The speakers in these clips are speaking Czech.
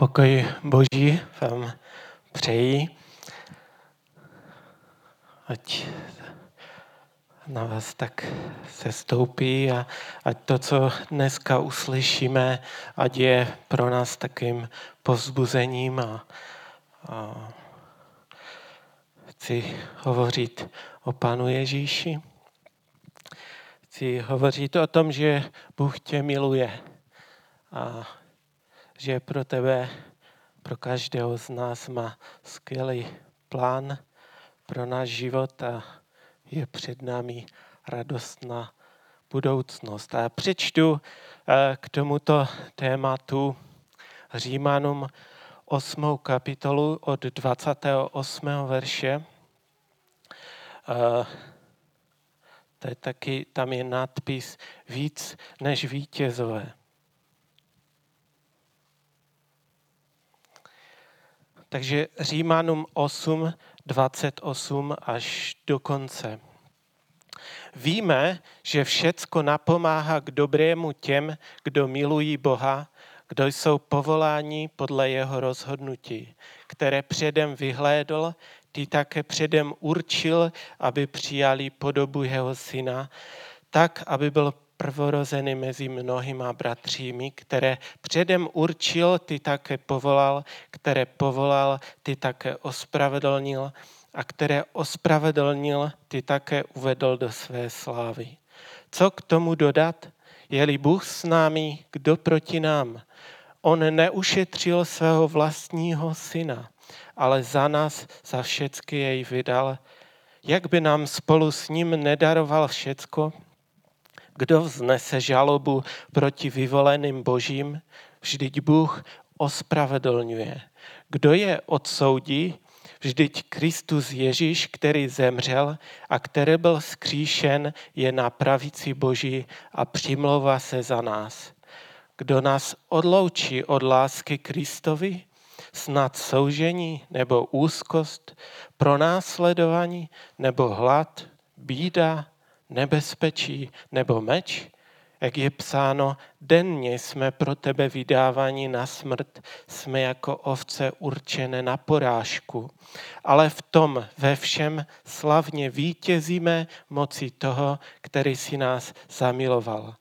Pokoj Boží vám přeji, ať na vás tak se stoupí a ať to, co dneska uslyšíme, ať je pro nás takým povzbuzením a, a chci hovořit o Panu Ježíši. Chci hovořit o tom, že Bůh tě miluje a že pro tebe, pro každého z nás má skvělý plán pro náš život a je před námi radostná budoucnost. A přečtu eh, k tomuto tématu Římanům 8. kapitolu od 28. verše. Eh, to je taky, tam je nadpis víc než vítězové. Takže Římanům 8, 28 až do konce. Víme, že všecko napomáhá k dobrému těm, kdo milují Boha, kdo jsou povoláni podle jeho rozhodnutí, které předem vyhlédl, ty také předem určil, aby přijali podobu jeho syna, tak, aby byl prvorozený mezi mnohýma bratřími, které předem určil, ty také povolal, které povolal, ty také ospravedlnil a které ospravedlnil, ty také uvedl do své slávy. Co k tomu dodat? Je-li Bůh s námi, kdo proti nám? On neušetřil svého vlastního syna, ale za nás, za všecky jej vydal. Jak by nám spolu s ním nedaroval všecko? Kdo vznese žalobu proti vyvoleným božím? Vždyť Bůh ospravedlňuje. Kdo je odsoudí? Vždyť Kristus Ježíš, který zemřel a který byl skříšen, je na pravici Boží a přimlouvá se za nás. Kdo nás odloučí od lásky Kristovi? Snad soužení nebo úzkost, pronásledování nebo hlad, bída, nebezpečí nebo meč? Jak je psáno, denně jsme pro tebe vydáváni na smrt, jsme jako ovce určené na porážku. Ale v tom ve všem slavně vítězíme moci toho, který si nás zamiloval.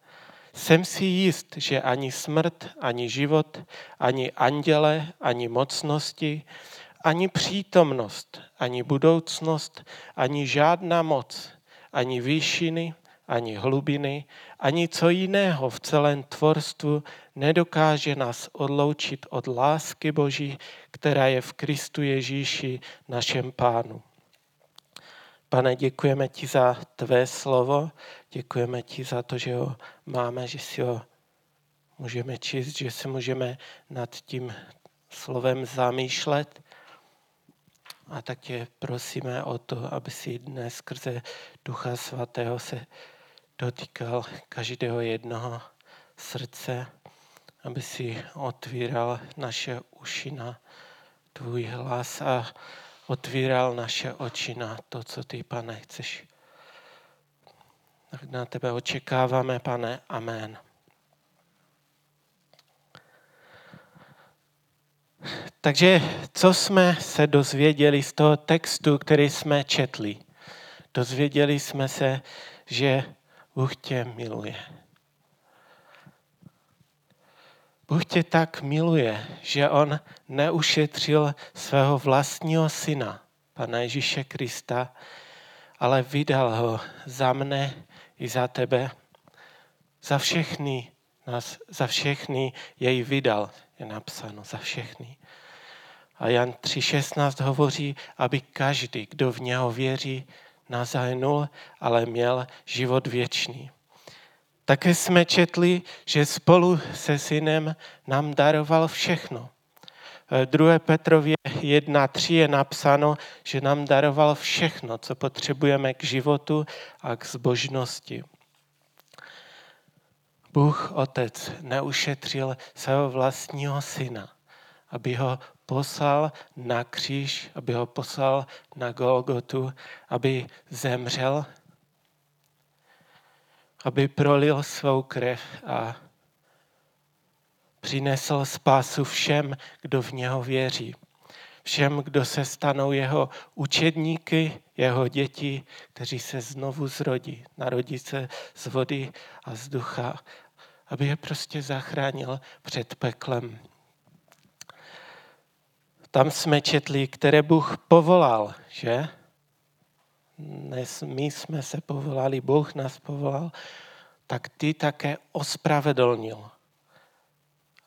Jsem si jist, že ani smrt, ani život, ani anděle, ani mocnosti, ani přítomnost, ani budoucnost, ani žádná moc, ani výšiny, ani hlubiny, ani co jiného v celém tvorstvu nedokáže nás odloučit od lásky Boží, která je v Kristu Ježíši, našem Pánu. Pane, děkujeme ti za tvé slovo, děkujeme ti za to, že ho máme, že si ho můžeme číst, že se můžeme nad tím slovem zamýšlet. A tak tě prosíme o to, aby si dnes skrze Ducha Svatého se dotýkal každého jednoho srdce, aby si otvíral naše uši na tvůj hlas a otvíral naše oči na to, co ty, pane, chceš. Tak na tebe očekáváme, pane. Amen. Takže co jsme se dozvěděli z toho textu, který jsme četli? Dozvěděli jsme se, že Bůh tě miluje. Bůh tě tak miluje, že on neušetřil svého vlastního syna, Pana Ježíše Krista, ale vydal ho za mne i za tebe. Za všechny nás, za všechny jej vydal, je napsáno, za všechny. A Jan 3.16 hovoří, aby každý, kdo v něho věří, nazahynul, ale měl život věčný. Také jsme četli, že spolu se synem nám daroval všechno. V 2. Petrově 1.3 je napsáno, že nám daroval všechno, co potřebujeme k životu a k zbožnosti. Bůh Otec neušetřil svého vlastního syna, aby ho poslal na kříž, aby ho poslal na Golgotu, aby zemřel, aby prolil svou krev a přinesl spásu všem, kdo v něho věří. Všem, kdo se stanou jeho učedníky, jeho děti, kteří se znovu zrodí, narodí se z vody a z ducha, aby je prostě zachránil před peklem. Tam jsme četli, které Bůh povolal, že? Dnes my jsme se povolali, Bůh nás povolal, tak ty také ospravedlnil.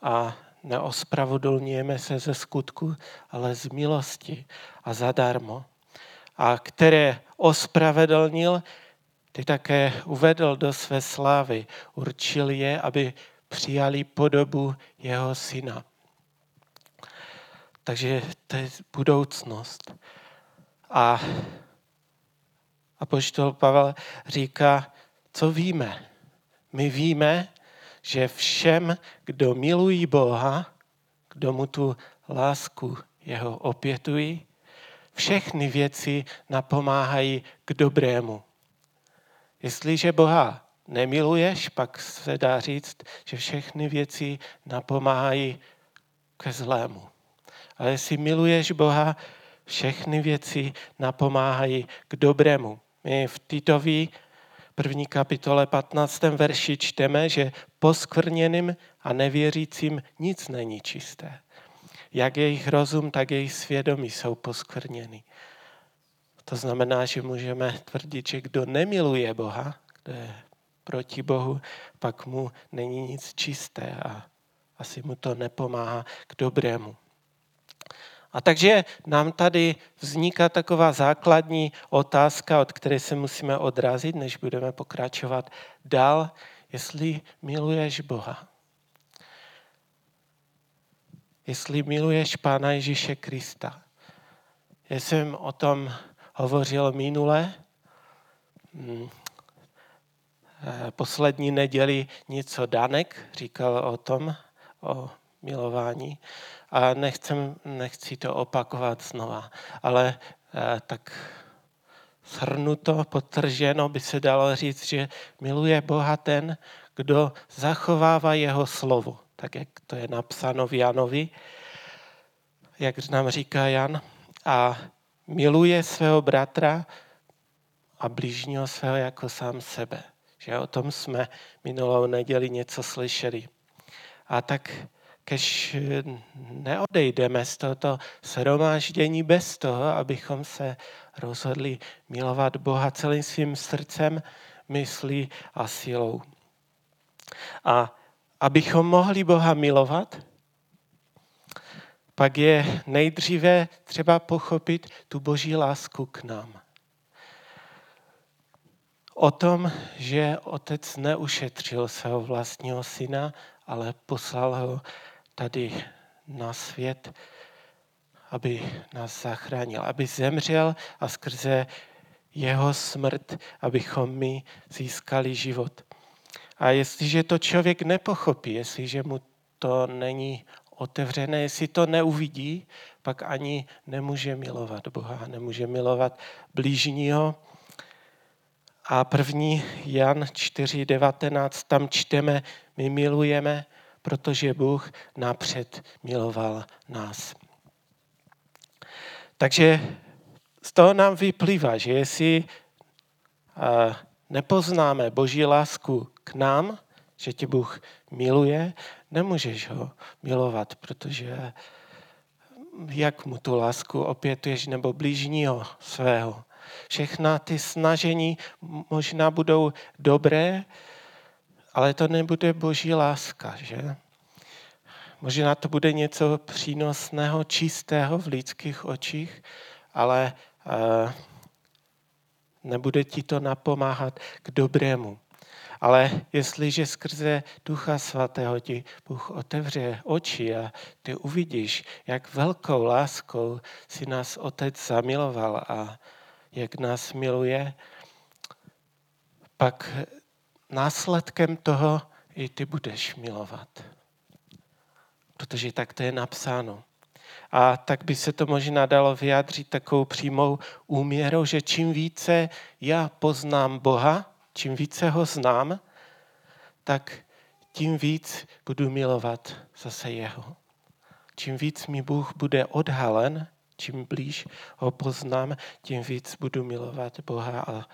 A neospravedlňujeme se ze skutku, ale z milosti a zadarmo. A které ospravedlnil, ty také uvedl do své slávy. Určil je, aby přijali podobu jeho syna. Takže to je budoucnost. A apoštol Pavel říká, co víme. My víme, že všem, kdo milují Boha, kdo mu tu lásku jeho opětují, všechny věci napomáhají k dobrému. Jestliže Boha nemiluješ, pak se dá říct, že všechny věci napomáhají ke zlému. Ale jestli miluješ Boha, všechny věci napomáhají k dobrému. My v Titovi první kapitole 15. verši čteme, že poskvrněným a nevěřícím nic není čisté. Jak jejich rozum, tak jejich svědomí jsou poskvrněny. To znamená, že můžeme tvrdit, že kdo nemiluje Boha, kdo je proti Bohu, pak mu není nic čisté a asi mu to nepomáhá k dobrému. A takže nám tady vzniká taková základní otázka, od které se musíme odrazit, než budeme pokračovat dál, jestli miluješ Boha. Jestli miluješ Pána Ježíše Krista. Já jsem o tom hovořil minule. Hmm. Eh, poslední neděli něco Danek říkal o tom, o milování a nechcem, nechci to opakovat znova, ale eh, tak shrnuto, potrženo by se dalo říct, že miluje Boha ten, kdo zachovává jeho slovo, tak jak to je napsáno v Janovi, jak nám říká Jan, a miluje svého bratra a blížního svého jako sám sebe. Že o tom jsme minulou neděli něco slyšeli. A tak kež neodejdeme z tohoto shromáždění bez toho, abychom se rozhodli milovat Boha celým svým srdcem, myslí a silou. A abychom mohli Boha milovat, pak je nejdříve třeba pochopit tu boží lásku k nám. O tom, že otec neušetřil svého vlastního syna, ale poslal ho tady na svět, aby nás zachránil, aby zemřel a skrze jeho smrt, abychom my získali život. A jestliže to člověk nepochopí, jestliže mu to není otevřené, jestli to neuvidí, pak ani nemůže milovat Boha, nemůže milovat blížního. A první Jan 4.19, tam čteme, my milujeme, protože Bůh napřed miloval nás. Takže z toho nám vyplývá, že jestli nepoznáme Boží lásku k nám, že tě Bůh miluje, nemůžeš ho milovat, protože jak mu tu lásku opětuješ nebo blížního svého. Všechna ty snažení možná budou dobré, ale to nebude boží láska, že? Možná to bude něco přínosného, čistého v lidských očích, ale uh, nebude ti to napomáhat k dobrému. Ale jestliže skrze Ducha Svatého ti Bůh otevře oči a ty uvidíš, jak velkou láskou si nás Otec zamiloval a jak nás miluje, pak následkem toho i ty budeš milovat. Protože tak to je napsáno. A tak by se to možná dalo vyjádřit takovou přímou úměrou, že čím více já poznám Boha, čím více ho znám, tak tím víc budu milovat zase jeho. Čím víc mi Bůh bude odhalen, čím blíž ho poznám, tím víc budu milovat Boha a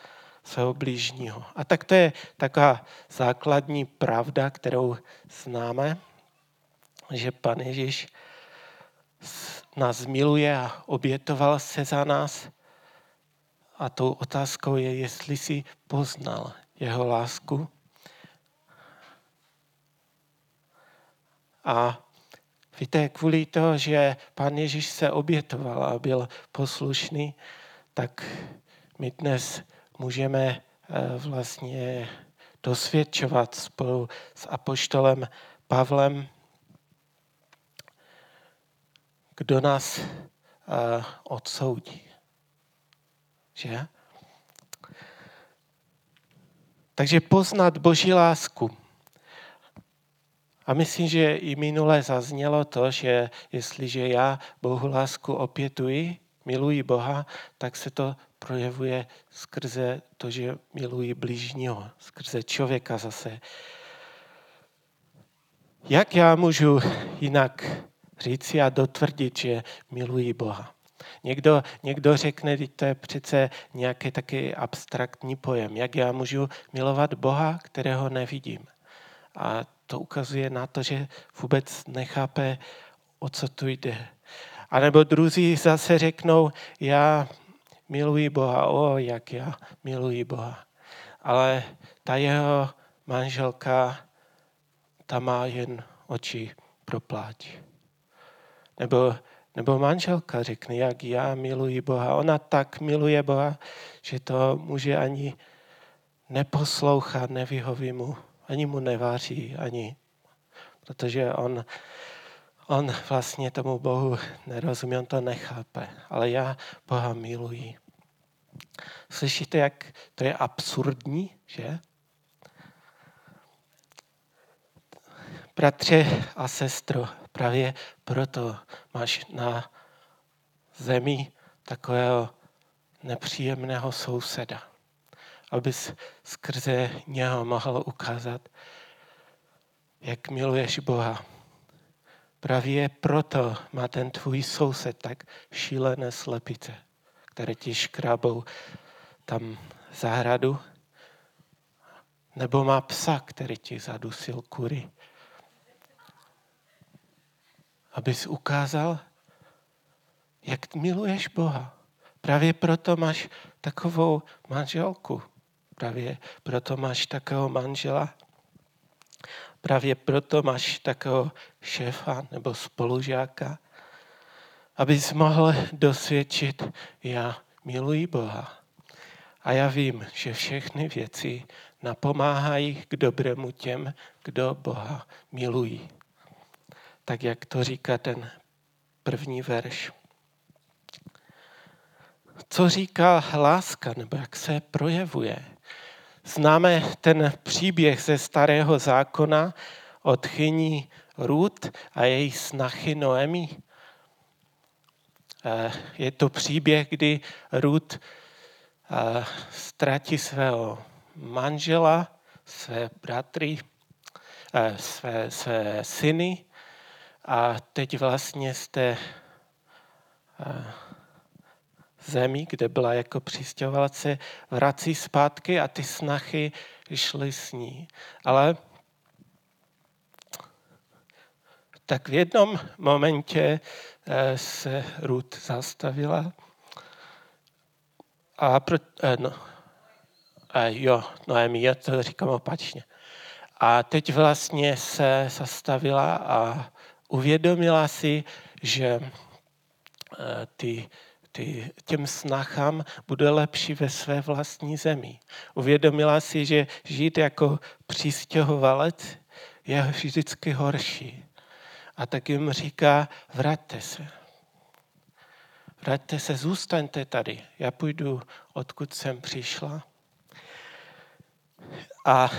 svého blížního. A tak to je taková základní pravda, kterou známe, že Pan Ježíš nás miluje a obětoval se za nás. A tou otázkou je, jestli si poznal jeho lásku. A víte, kvůli toho, že Pan Ježíš se obětoval a byl poslušný, tak my dnes můžeme eh, vlastně dosvědčovat spolu s apoštolem Pavlem, kdo nás uh, odsoudí. Že? Takže poznat Boží lásku. A myslím, že i minule zaznělo to, že jestliže já Bohu lásku opětuji, miluji Boha, tak se to projevuje skrze to, že miluji blížního, skrze člověka zase. Jak já můžu jinak říci a dotvrdit, že miluji Boha? Někdo, někdo řekne, že to je přece nějaký taky abstraktní pojem. Jak já můžu milovat Boha, kterého nevidím? A to ukazuje na to, že vůbec nechápe, o co tu jde. A nebo druzí zase řeknou, já miluji Boha, o, jak já miluji Boha. Ale ta jeho manželka, ta má jen oči pro pláč. Nebo, nebo manželka řekne, jak já miluji Boha. Ona tak miluje Boha, že to může ani neposlouchat, nevyhoví mu, ani mu neváří, ani, protože on on vlastně tomu Bohu nerozumí, on to nechápe. Ale já Boha miluji. Slyšíte, jak to je absurdní, že? Bratře a sestro, právě proto máš na zemi takového nepříjemného souseda, abys skrze něho mohl ukázat, jak miluješ Boha Právě proto má ten tvůj soused tak šílené slepice, které ti škrábou tam zahradu, nebo má psa, který ti zadusil kury. Abys ukázal, jak miluješ Boha. Právě proto máš takovou manželku. Právě proto máš takového manžela, Právě proto máš takového šéfa nebo spolužáka, abys mohl dosvědčit, já miluji Boha. A já vím, že všechny věci napomáhají k dobrému těm, kdo Boha milují. Tak jak to říká ten první verš. Co říká láska, nebo jak se projevuje? Známe ten příběh ze starého zákona od chyní Ruth a její snachy Noemi. Eh, je to příběh, kdy Ruth eh, ztratí svého manžela, své bratry, eh, své, své syny a teď vlastně jste zemi, kde byla jako přistěhovalce, vrací zpátky a ty snachy šly s ní. Ale tak v jednom momentě eh, se Ruth zastavila a pro, eh, no, a jo, Noemi, já to říkám opačně. A teď vlastně se zastavila a uvědomila si, že eh, ty ty, těm snachám bude lepší ve své vlastní zemi. Uvědomila si, že žít jako přistěhovalec je vždycky horší. A tak jim říká, vraťte se. Vraťte se, zůstaňte tady. Já půjdu, odkud jsem přišla. A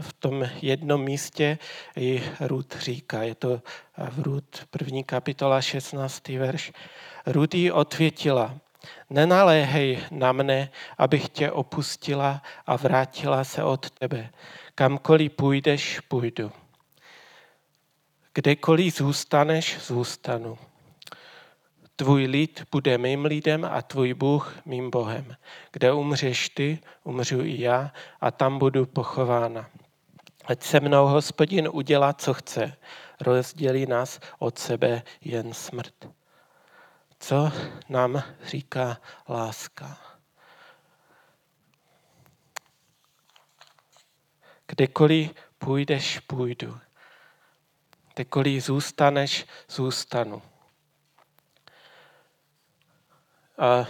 v tom jednom místě i Rud říká, je to v Rud první kapitola 16. verš. Rud jí odvětila, Nenaléhej na mne, abych tě opustila a vrátila se od tebe. Kamkoliv půjdeš, půjdu. Kdekoliv zůstaneš, zůstanu. Tvůj lid bude mým lidem a tvůj Bůh mým Bohem. Kde umřeš ty, umřu i já a tam budu pochována. Ať se mnou hospodin udělá, co chce. Rozdělí nás od sebe jen smrt. Co nám říká láska? Kdekoliv půjdeš, půjdu. Kdekoliv zůstaneš, zůstanu. A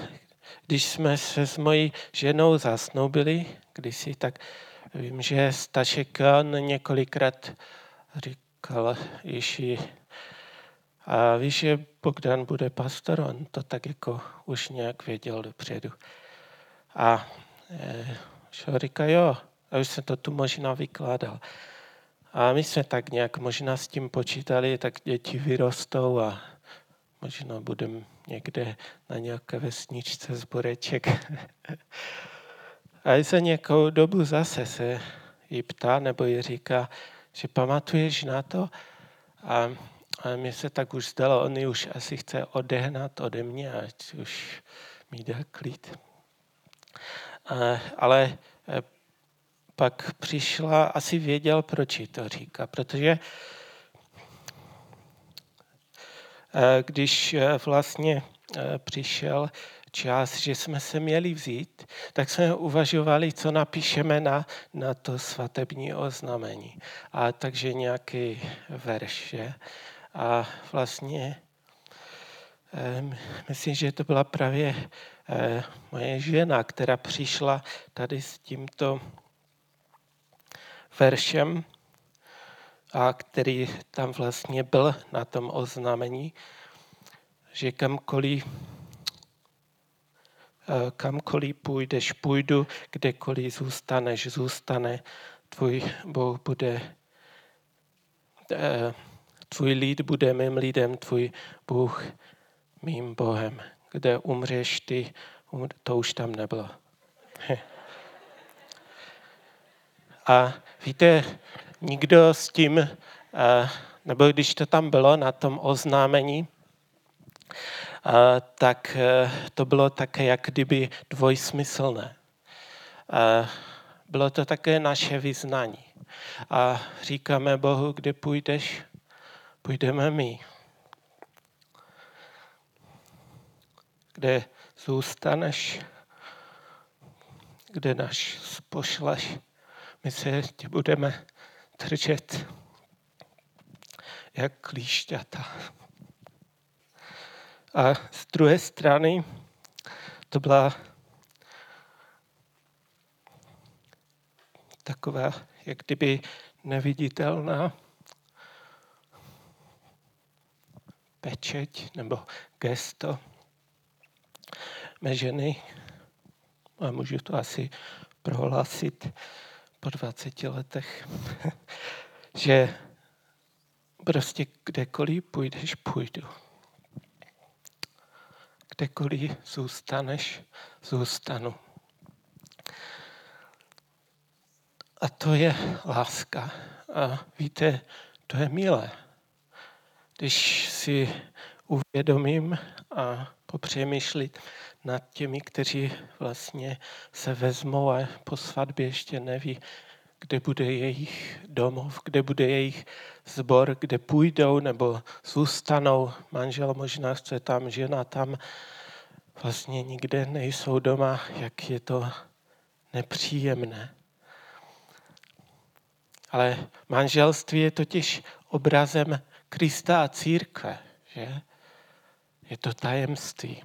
když jsme se s mojí ženou zasnoubili kdysi, tak vím, že Stašek několikrát říkal Ježí, a víš, že Bogdan bude pastor, on to tak jako už nějak věděl dopředu. A e, říká, jo, a už jsem to tu možná vykládal. A my jsme tak nějak možná s tím počítali, tak děti vyrostou a možná budeme někde na nějaké vesničce zboreček. a se nějakou dobu zase se jí ptá, nebo jí říká, že pamatuješ na to? A, a mně se tak už zdalo, on už asi chce odehnat ode mě, ať už mi dá klid. A, ale e, pak přišla, asi věděl, proč jí to říká, protože když eh, vlastně eh, přišel čas, že jsme se měli vzít, tak jsme uvažovali, co napíšeme na, na to svatební oznámení. A takže nějaký verš. A vlastně myslím, že to byla právě moje žena, která přišla tady s tímto veršem a který tam vlastně byl na tom oznámení, že kamkoliv, eh, kamkoliv půjdeš, půjdu, kdekoliv zůstaneš, zůstane, tvůj Bůh bude, eh, tvůj lid bude mým lidem, tvůj Bůh mým Bohem. Kde umřeš ty, to už tam nebylo. A víte, nikdo s tím, eh, nebo když to tam bylo na tom oznámení, eh, tak eh, to bylo také jak kdyby dvojsmyslné. Bylo to také naše vyznání. A říkáme Bohu, kde půjdeš, půjdeme my. Kde zůstaneš, kde nás pošleš, my se tě budeme držet jak klíšťata. A z druhé strany to byla taková, jak kdyby neviditelná pečeť nebo gesto mé ženy. A můžu to asi prohlásit po 20 letech, že prostě kdekoliv půjdeš, půjdu. Kdekoliv zůstaneš, zůstanu. A to je láska. A víte, to je milé. Když si uvědomím a popřemýšlit nad těmi, kteří vlastně se vezmou a po svatbě ještě neví, kde bude jejich domov, kde bude jejich zbor, kde půjdou nebo zůstanou. Manžel možná chce tam, žena tam. Vlastně nikde nejsou doma, jak je to nepříjemné. Ale manželství je totiž obrazem Krista a církve. Že? Je to tajemství.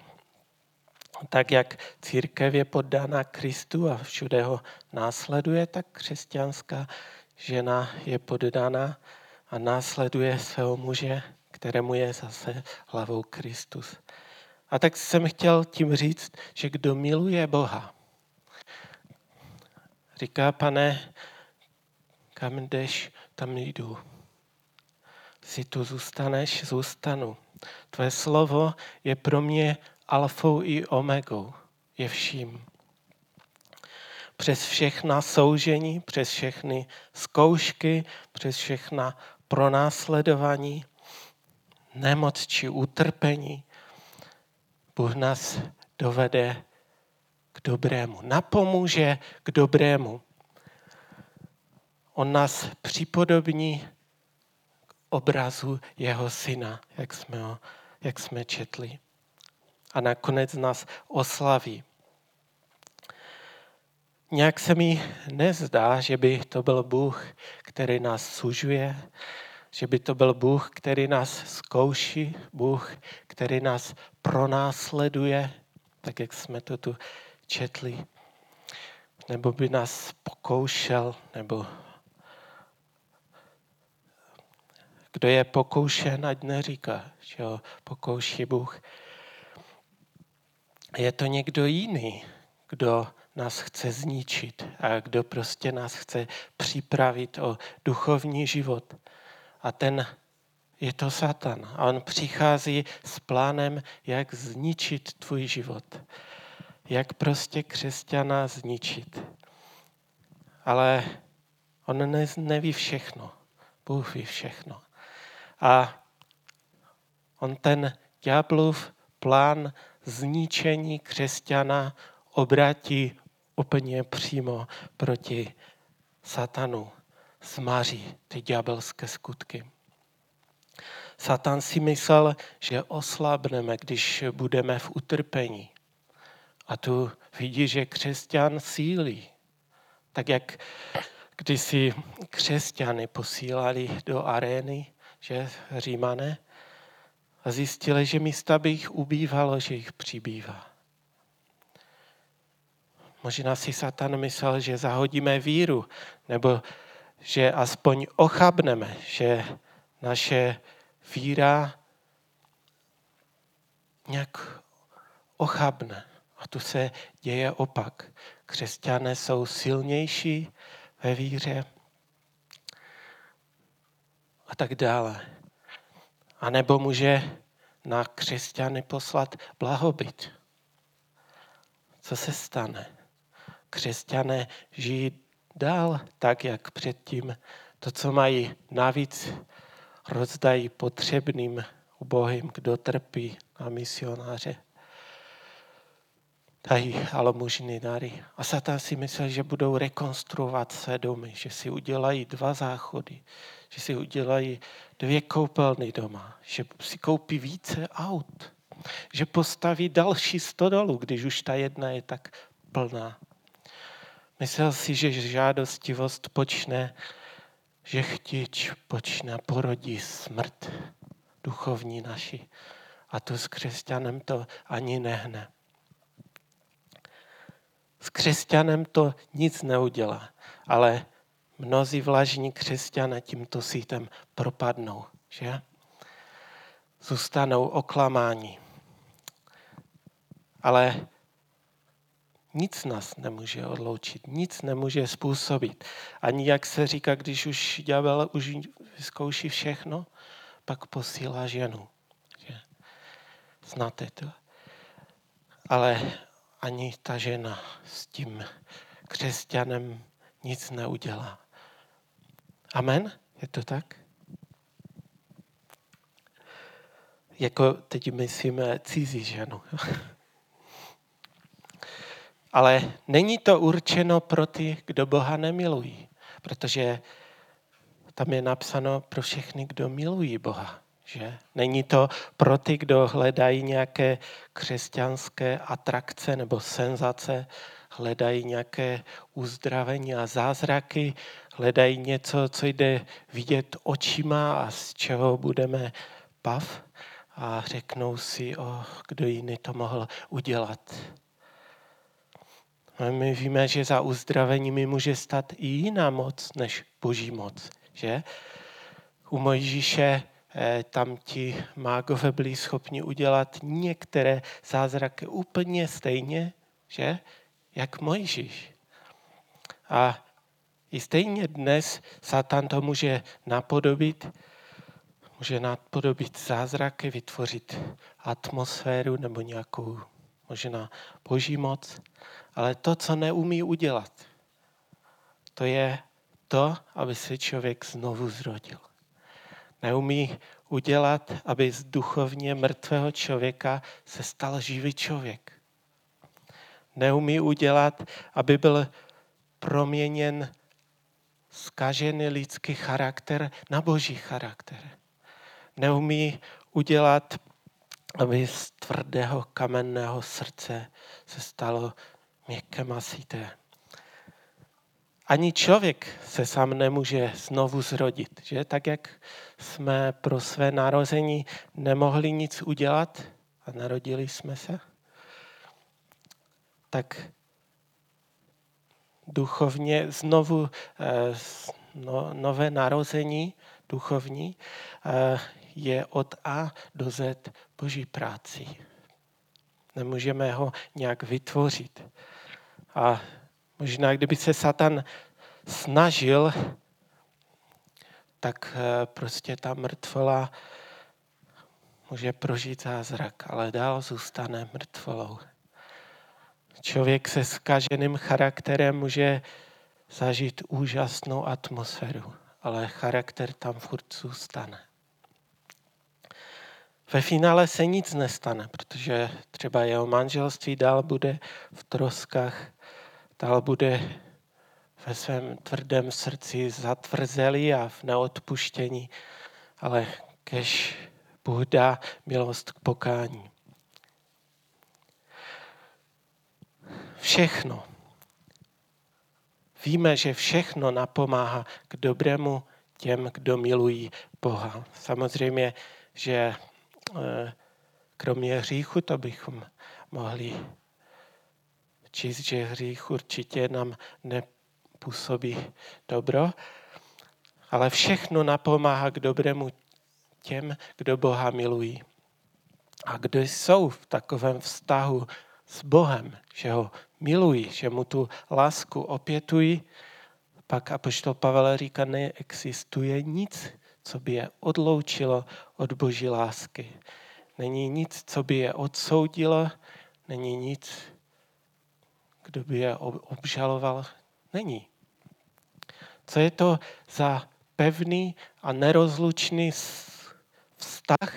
Tak jak církev je poddána Kristu a všude ho následuje, tak křesťanská žena je poddána a následuje svého muže, kterému je zase hlavou Kristus. A tak jsem chtěl tím říct, že kdo miluje Boha, říká, pane, kam jdeš, tam jdu. Si tu zůstaneš, zůstanu. Tvé slovo je pro mě alfou i omegou, je vším. Přes všechna soužení, přes všechny zkoušky, přes všechna pronásledování, nemoc či utrpení, Bůh nás dovede k dobrému, napomůže k dobrému. On nás připodobní k obrazu jeho syna, jak jsme, ho, jak jsme četli. A nakonec nás oslaví. Nějak se mi nezdá, že by to byl Bůh, který nás sužuje, že by to byl Bůh, který nás zkouší, Bůh, který nás pronásleduje, tak jak jsme to tu četli, nebo by nás pokoušel, nebo kdo je pokoušen, ať neříká, že ho pokouší Bůh. Je to někdo jiný, kdo nás chce zničit a kdo prostě nás chce připravit o duchovní život. A ten je to Satan. A on přichází s plánem, jak zničit tvůj život. Jak prostě křesťana zničit. Ale on ne, neví všechno. Bůh ví všechno. A on ten ďáblův plán zničení křesťana obratí úplně přímo proti satanu. Zmaří ty ďábelské skutky. Satan si myslel, že oslabneme, když budeme v utrpení. A tu vidí, že křesťan sílí. Tak jak když si křesťany posílali do arény, že římané, a zjistili, že místa by jich ubývalo, že jich přibývá. Možná si Satan myslel, že zahodíme víru, nebo že aspoň ochabneme, že naše víra nějak ochabne. A tu se děje opak. Křesťané jsou silnější ve víře a tak dále. A nebo může na křesťany poslat blahobyt. Co se stane? Křesťané žijí dál tak, jak předtím. To, co mají navíc, rozdají potřebným, ubohým, kdo trpí a misionáře. Dají alomužný dary. A Satan si myslel, že budou rekonstruovat své domy, že si udělají dva záchody, že si udělají dvě koupelny doma, že si koupí více aut, že postaví další stodolu, když už ta jedna je tak plná. Myslel si, že žádostivost počne že chtič počne porodí smrt duchovní naši. A tu s křesťanem to ani nehne. S křesťanem to nic neudělá, ale mnozí vlažní křesťané tímto sítem propadnou, že? Zůstanou oklamáni. Ale nic nás nemůže odloučit, nic nemůže způsobit. Ani jak se říká, když už ďábel už vyzkouší všechno, pak posílá ženu. Že? Znáte to? Ale ani ta žena s tím křesťanem nic neudělá. Amen? Je to tak? Jako teď myslíme cizí ženu. Ale není to určeno pro ty, kdo Boha nemilují, protože tam je napsáno pro všechny, kdo milují Boha. Že? Není to pro ty, kdo hledají nějaké křesťanské atrakce nebo senzace, hledají nějaké uzdravení a zázraky, hledají něco, co jde vidět očima a z čeho budeme pav a řeknou si, oh, kdo jiný to mohl udělat. A my víme, že za uzdraveními může stát i jiná moc než boží moc. Že? U Mojžíše tam ti mágové byli schopni udělat některé zázraky úplně stejně, že? jak Mojžíš. A i stejně dnes Satan to může napodobit. může nadpodobit zázraky, vytvořit atmosféru nebo nějakou možná boží moc, ale to, co neumí udělat, to je to, aby se člověk znovu zrodil. Neumí udělat, aby z duchovně mrtvého člověka se stal živý člověk. Neumí udělat, aby byl proměněn zkažený lidský charakter na boží charakter. Neumí udělat, aby z tvrdého kamenného srdce se stalo měkké masité. Ani člověk se sám nemůže znovu zrodit. Že? Tak jak jsme pro své narození nemohli nic udělat a narodili jsme se, tak duchovně znovu eh, no, nové narození duchovní eh, je od A do Z boží práci. Nemůžeme ho nějak vytvořit. A možná, kdyby se Satan snažil, tak eh, prostě ta mrtvola může prožít zázrak, ale dál zůstane mrtvolou. Člověk se skaženým charakterem může zažít úžasnou atmosféru, ale charakter tam furt zůstane. Ve finále se nic nestane, protože třeba jeho manželství dál bude v troskách, dál bude ve svém tvrdém srdci zatvrzelý a v neodpuštění, ale kež Bůh dá milost k pokání. Všechno. Víme, že všechno napomáhá k dobrému těm, kdo milují Boha. Samozřejmě, že eh, kromě hříchu, to bychom mohli číst, že hřích určitě nám nepůsobí dobro, ale všechno napomáhá k dobrému těm, kdo Boha milují. A kdo jsou v takovém vztahu s Bohem, že ho milují, že mu tu lásku opětují, pak apoštol Pavel říká, neexistuje nic, co by je odloučilo od boží lásky. Není nic, co by je odsoudilo, není nic, kdo by je obžaloval. Není. Co je to za pevný a nerozlučný vztah,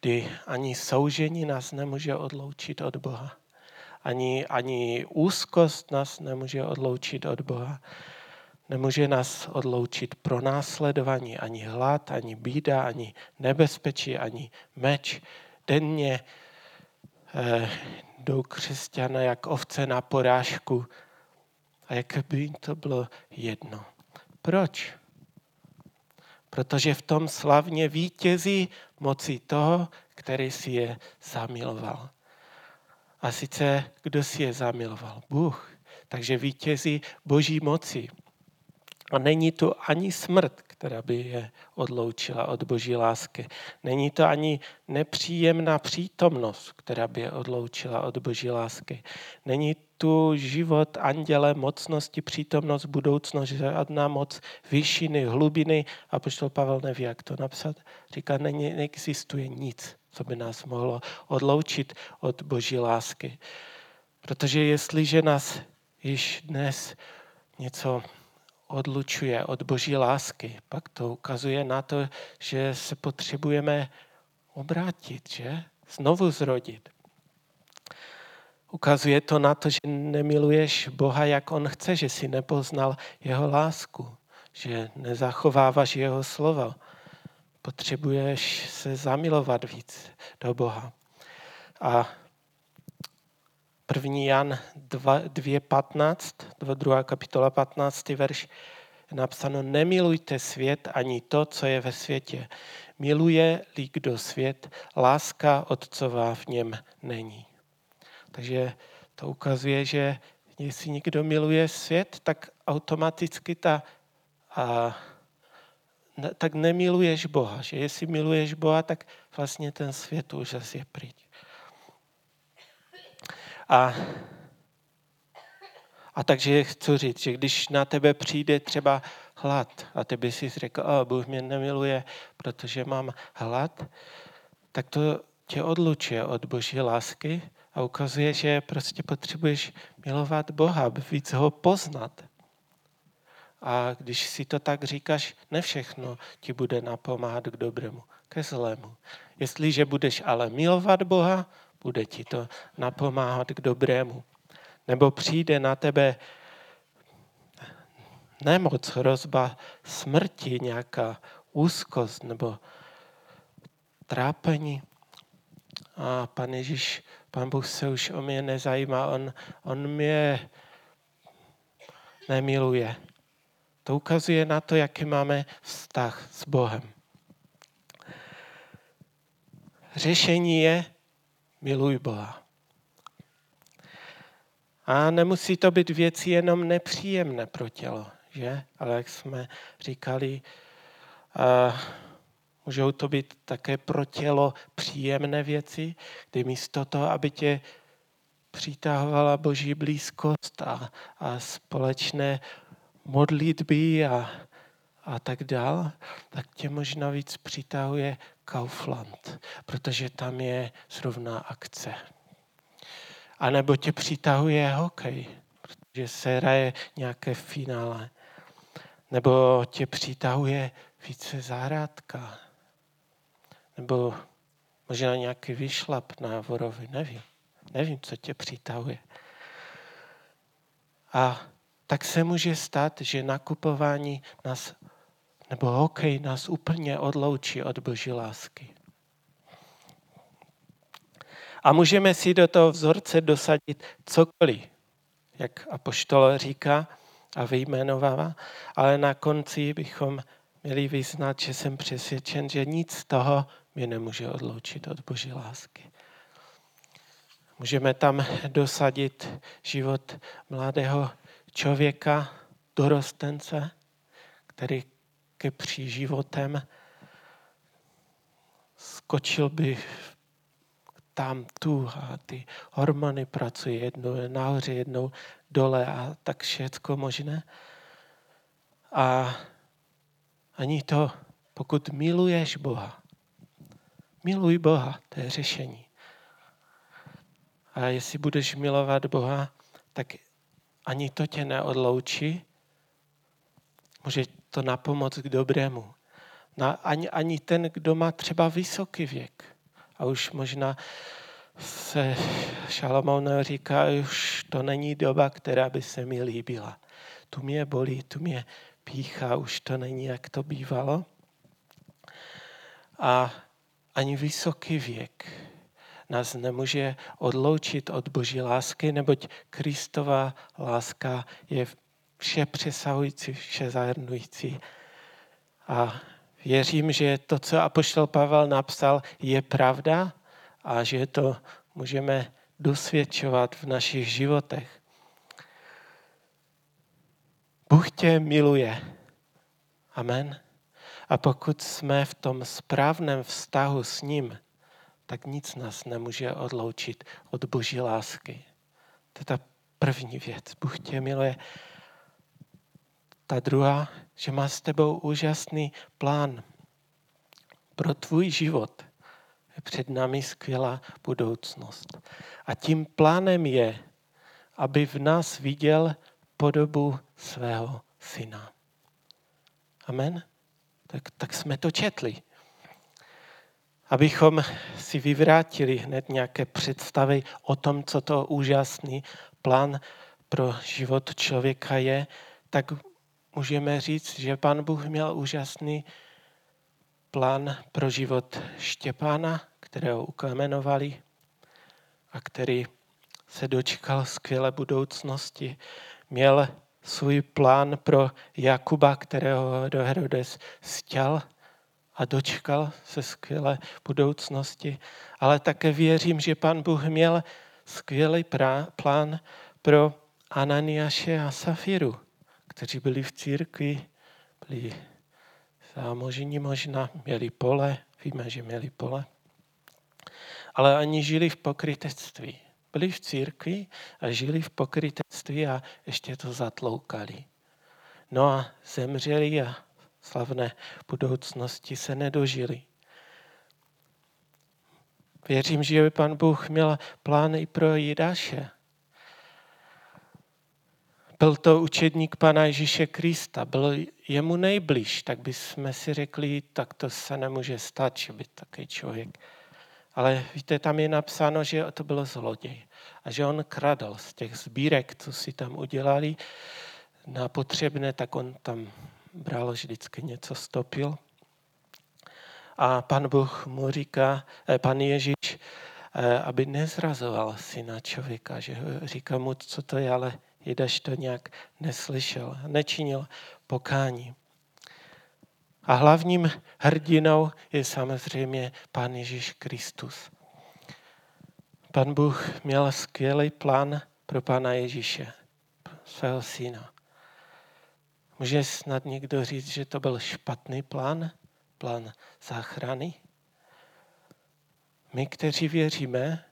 kdy ani soužení nás nemůže odloučit od Boha. Ani, ani úzkost nás nemůže odloučit od Boha. Nemůže nás odloučit pro následování ani hlad, ani bída, ani nebezpečí, ani meč. Denně eh, jdou křesťané jak ovce na porážku. A jak by jim to bylo jedno. Proč? Protože v tom slavně vítězí moci toho, který si je zamiloval. A sice, kdo si je zamiloval? Bůh. Takže vítězí boží moci. A není to ani smrt, která by je odloučila od boží lásky. Není to ani nepříjemná přítomnost, která by je odloučila od boží lásky. Není tu život anděle, mocnosti, přítomnost, budoucnost, žádná moc vyššiny, hlubiny. A poštol Pavel neví, jak to napsat. Říká, ne, neexistuje nic, co by nás mohlo odloučit od boží lásky. Protože jestliže nás již dnes něco odlučuje od boží lásky, pak to ukazuje na to, že se potřebujeme obrátit, že? Znovu zrodit. Ukazuje to na to, že nemiluješ Boha, jak On chce, že si nepoznal jeho lásku, že nezachováváš jeho slovo. Potřebuješ se zamilovat víc do Boha. A 1. Jan 2.15, 2. kapitola 15. verš, je napsáno, nemilujte svět ani to, co je ve světě. Miluje-li kdo svět, láska Otcová v něm není. Takže to ukazuje, že jestli někdo miluje svět, tak automaticky ta, a, ne, tak nemiluješ Boha. Že jestli miluješ Boha, tak vlastně ten svět už zase je pryč. A, a takže chci říct, že když na tebe přijde třeba hlad a ty by si řekl, a Bůh mě nemiluje, protože mám hlad, tak to tě odlučuje od boží lásky a ukazuje, že prostě potřebuješ milovat Boha, víc ho poznat. A když si to tak říkáš, ne všechno ti bude napomáhat k dobrému, ke zlému. Jestliže budeš ale milovat Boha, bude ti to napomáhat k dobrému. Nebo přijde na tebe nemoc, hrozba smrti, nějaká úzkost nebo trápení. A pan Ježíš, pan Bůh se už o mě nezajímá, on, on mě nemiluje. To ukazuje na to, jaký máme vztah s Bohem. Řešení je miluj Boha. A nemusí to být věci jenom nepříjemné pro tělo, že? Ale jak jsme říkali, a můžou to být také pro tělo příjemné věci, kdy místo toho, aby tě přitahovala boží blízkost a, a společné modlitby a, a tak dál, tak tě možná víc přitahuje Kaufland, protože tam je zrovna akce. A nebo tě přitahuje hokej, protože se hraje nějaké finále. Nebo tě přitahuje více zahrádka. Nebo možná nějaký vyšlap na vorovi, nevím. Nevím, co tě přitahuje. A tak se může stát, že nakupování nás, nebo hokej nás úplně odloučí od boží lásky. A můžeme si do toho vzorce dosadit cokoliv, jak apoštol říká a vyjmenovává, ale na konci bychom měli vyznat, že jsem přesvědčen, že nic z toho mě nemůže odloučit od boží lásky. Můžeme tam dosadit život mladého člověka, dorostence, který ke příživotem skočil by tam, tu a ty hormony pracují jednou nahoře, jednou dole a tak všecko možné. A ani to, pokud miluješ Boha, miluj Boha, to je řešení. A jestli budeš milovat Boha, tak ani to tě neodloučí, může to na pomoc k dobrému. Na, ani, ani ten, kdo má třeba vysoký věk a už možná se Šalamoun říká, už to není doba, která by se mi líbila. Tu mě bolí, tu mě píchá, už to není, jak to bývalo. A ani vysoký věk nás nemůže odloučit od boží lásky, neboť Kristova láska je vše přesahující, vše zahrnující. A věřím, že to, co Apoštol Pavel napsal, je pravda a že to můžeme dosvědčovat v našich životech. Bůh tě miluje. Amen. A pokud jsme v tom správném vztahu s ním, tak nic nás nemůže odloučit od boží lásky. To je ta první věc. Bůh tě miluje. Ta druhá, že má s tebou úžasný plán pro tvůj život. Je před námi skvělá budoucnost. A tím plánem je, aby v nás viděl podobu svého syna. Amen? Tak, tak jsme to četli abychom si vyvrátili hned nějaké představy o tom, co to úžasný plán pro život člověka je, tak můžeme říct, že Pan Bůh měl úžasný plán pro život Štěpána, kterého ukamenovali a který se dočkal skvělé budoucnosti. Měl svůj plán pro Jakuba, kterého do Herodes stěl a dočkal se skvělé budoucnosti. Ale také věřím, že pan Bůh měl skvělý plán pro Ananiaše a Safiru, kteří byli v církvi, byli zámožní možná, měli pole, víme, že měli pole, ale ani žili v pokrytectví. Byli v církvi a žili v pokrytectví a ještě to zatloukali. no a zemřeli a slavné budoucnosti se nedožili. Věřím, že pan Bůh měl plány pro Jidáše. Byl to učedník Pana Ježíše Krista, byl jemu nejbliž, tak bychom si řekli, tak to se nemůže stát, že by takový člověk. Ale víte, tam je napsáno, že to bylo zloděj a že on kradl z těch sbírek, co si tam udělali na potřebné, tak on tam bral vždycky něco stopil. A pan Bůh mu říká, eh, pan Ježíš, eh, aby nezrazoval syna člověka, že říká mu, co to je, ale Jidaš to nějak neslyšel, nečinil pokání. A hlavním hrdinou je samozřejmě Pán Ježíš Kristus. Pan Bůh měl skvělý plán pro Pána Ježíše, svého syna. Může snad někdo říct, že to byl špatný plán, plán záchrany? My, kteří věříme,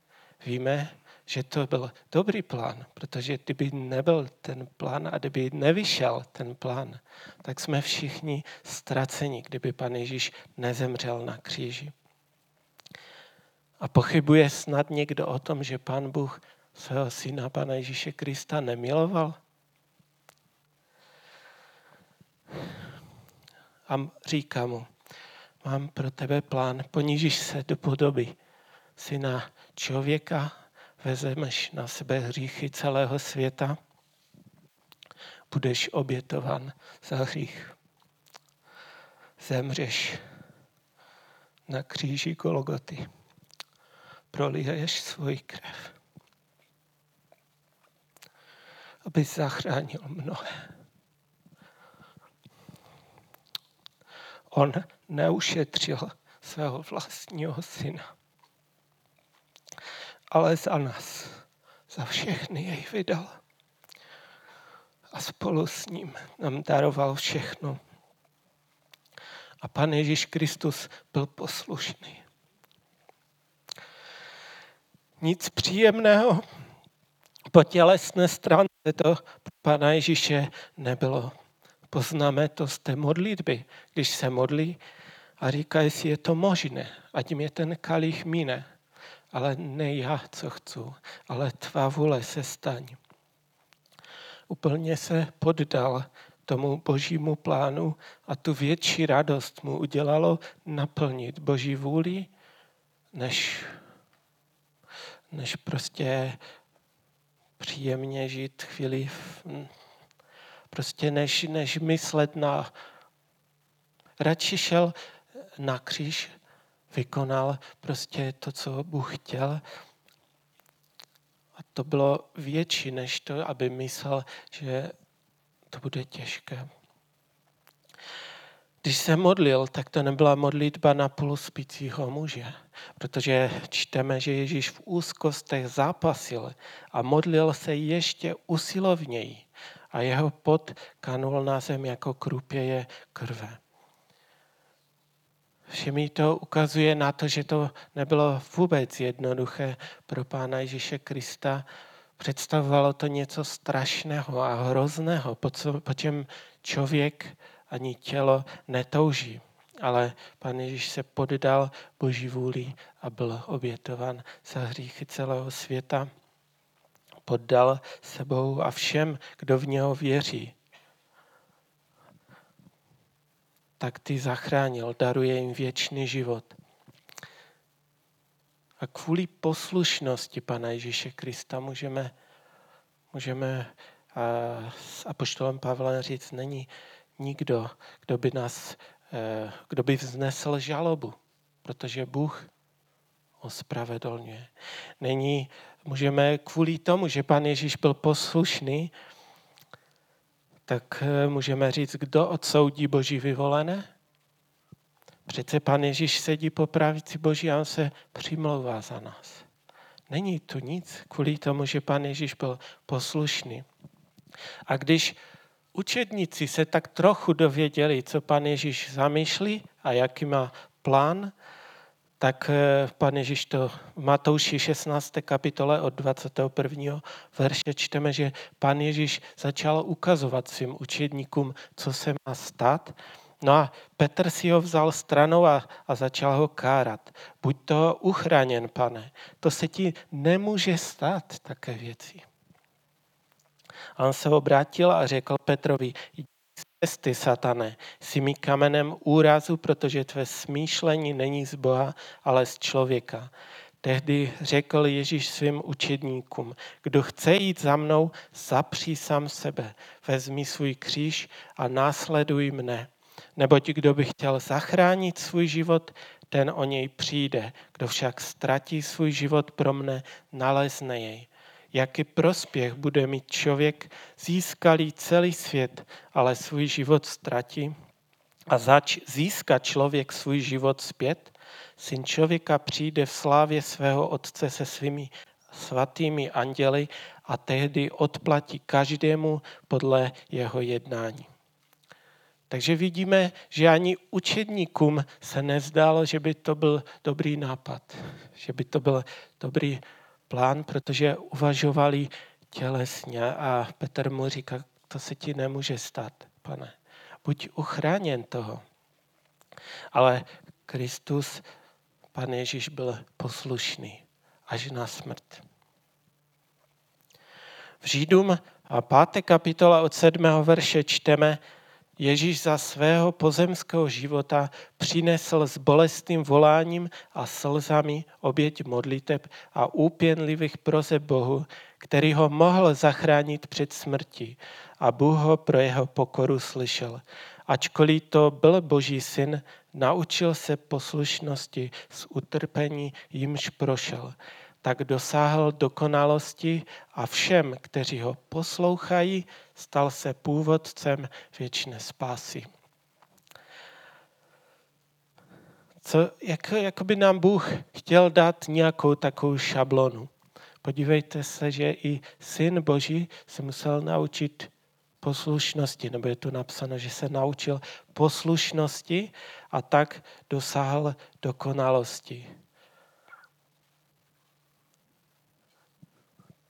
víme, že to byl dobrý plán, protože kdyby nebyl ten plán a kdyby nevyšel ten plán, tak jsme všichni ztraceni, kdyby pan Ježíš nezemřel na kříži. A pochybuje snad někdo o tom, že pan Bůh svého syna, pana Ježíše Krista, nemiloval? A říká mu, mám pro tebe plán, ponížíš se do podoby syna člověka, vezmeš na sebe hříchy celého světa, budeš obětovan za hřích. Zemřeš na kříži Golgoty. Proliješ svůj krev. Aby zachránil mnohé. On neušetřil svého vlastního syna ale za nás, za všechny jej vydal. A spolu s ním nám daroval všechno. A Pan Ježíš Kristus byl poslušný. Nic příjemného po tělesné stránce to Pana Ježíše nebylo. Poznáme to z té modlitby, když se modlí a říká, jestli je to možné, ať mě ten kalich mine ale ne já, co chci, ale tvá vůle se staň. Úplně se poddal tomu božímu plánu a tu větší radost mu udělalo naplnit boží vůli, než, než prostě příjemně žít chvíli, prostě než, než myslet na... Radši šel na kříž vykonal prostě to, co Bůh chtěl. A to bylo větší než to, aby myslel, že to bude těžké. Když se modlil, tak to nebyla modlitba na půl spícího muže, protože čteme, že Ježíš v úzkostech zápasil a modlil se ještě usilovněji a jeho pot kanul na zem jako krupěje krve. Všemi to ukazuje na to, že to nebylo vůbec jednoduché pro Pána Ježíše Krista. Představovalo to něco strašného a hrozného, po, co, po čem člověk ani tělo netouží. Ale Pán Ježíš se poddal Boží vůli a byl obětovan za hříchy celého světa. Poddal sebou a všem, kdo v něho věří. Tak ty zachránil, daruje jim věčný život. A kvůli poslušnosti Pana Ježíše Krista můžeme, můžeme a s apoštolem Pavlem říct, není nikdo, kdo by nás, e, kdo by vznesl žalobu, protože Bůh ospravedlňuje. Není, můžeme kvůli tomu, že Pan Ježíš byl poslušný, tak eh, můžeme říct, kdo odsoudí boží vyvolené? Přece pan Ježíš sedí po pravici boží a on se přimlouvá za nás. Není tu nic kvůli tomu, že pan Ježíš byl poslušný. A když učedníci se tak trochu dověděli, co pan Ježíš zamýšlí a jaký má plán, tak eh, pan Ježíš to v Matouši 16. kapitole od 21. verše čteme, že pan Ježíš začal ukazovat svým učedníkům, co se má stát. No a Petr si ho vzal stranou a, a začal ho kárat. Buď to uchráněn, pane. To se ti nemůže stát, také věci. A on se obrátil a řekl Petrovi, cesty, satane, jsi mi kamenem úrazu, protože tvé smýšlení není z Boha, ale z člověka. Tehdy řekl Ježíš svým učedníkům, kdo chce jít za mnou, zapří sám sebe, vezmi svůj kříž a následuj mne. Neboť kdo by chtěl zachránit svůj život, ten o něj přijde. Kdo však ztratí svůj život pro mne, nalezne jej jaký prospěch bude mít člověk, získalý celý svět, ale svůj život ztratí? A zač získá člověk svůj život zpět? Syn člověka přijde v slávě svého Otce se svými svatými anděly a tehdy odplatí každému podle jeho jednání. Takže vidíme, že ani učedníkům se nezdálo, že by to byl dobrý nápad, že by to byl dobrý plán, protože uvažovali tělesně a Petr mu říká, to se ti nemůže stát, pane. Buď uchráněn toho. Ale Kristus, pan Ježíš, byl poslušný až na smrt. V Žídům a páté kapitola od sedmého verše čteme, Ježíš za svého pozemského života přinesl s bolestným voláním a slzami oběť modliteb a úpěnlivých proze Bohu, který ho mohl zachránit před smrtí a Bůh ho pro jeho pokoru slyšel. Ačkoliv to byl Boží syn, naučil se poslušnosti z utrpení, jimž prošel tak dosáhl dokonalosti a všem, kteří ho poslouchají, stal se původcem věčné spásy. Co, jak, jak by nám Bůh chtěl dát nějakou takovou šablonu. Podívejte se, že i syn Boží se musel naučit poslušnosti, nebo je tu napsáno, že se naučil poslušnosti a tak dosáhl dokonalosti.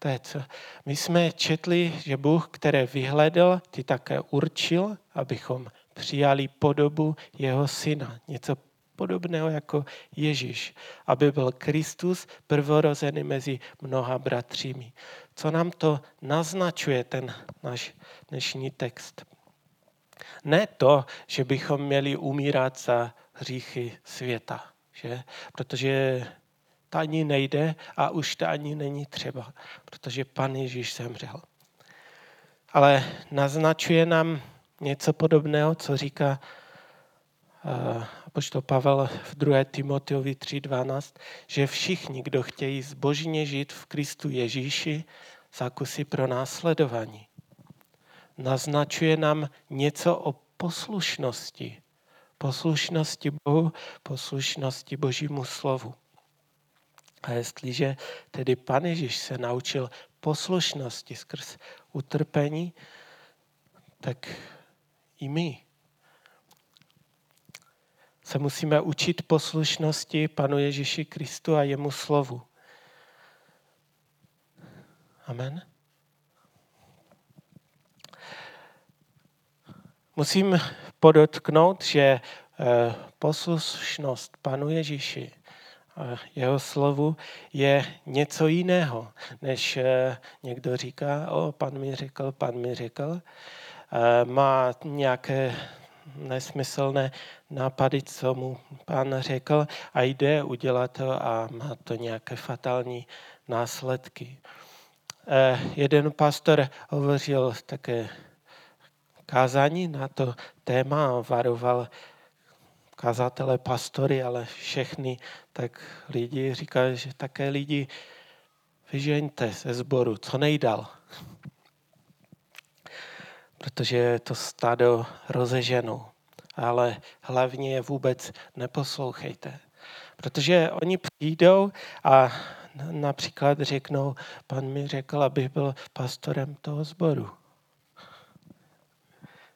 To je co. My jsme četli, že Bůh, které vyhledal, ty také určil, abychom přijali podobu jeho syna. Něco podobného jako Ježíš, aby byl Kristus prvorozený mezi mnoha bratřími. Co nám to naznačuje ten náš dnešní text? Ne to, že bychom měli umírat za hříchy světa, že? protože to ani nejde a už to ani není třeba, protože pan Ježíš zemřel. Ale naznačuje nám něco podobného, co říká uh, apoštol Pavel v 2. Timoteovi 3.12, že všichni, kdo chtějí zbožně žít v Kristu Ježíši, zakusí pro následování. Naznačuje nám něco o poslušnosti. Poslušnosti Bohu, poslušnosti Božímu slovu. A jestliže tedy Pan Ježíš se naučil poslušnosti skrz utrpení, tak i my se musíme učit poslušnosti Panu Ježíši Kristu a jemu slovu. Amen. Musím podotknout, že eh, poslušnost Panu Ježíši jeho slovu je něco jiného, než eh, někdo říká, o, pan mi řekl, pan mi řekl. Eh, má nějaké nesmyslné nápady, co mu pan řekl a jde udělat to a má to nějaké fatální následky. Eh, jeden pastor hovořil také kázání na to téma a varoval kazatele, pastory, ale všechny, tak lidi říkají, že také lidi vyžeňte ze sboru, co nejdal. Protože je to stádo rozeženo. Ale hlavně je vůbec neposlouchejte. Protože oni přijdou a například řeknou, pan mi řekl, abych byl pastorem toho sboru.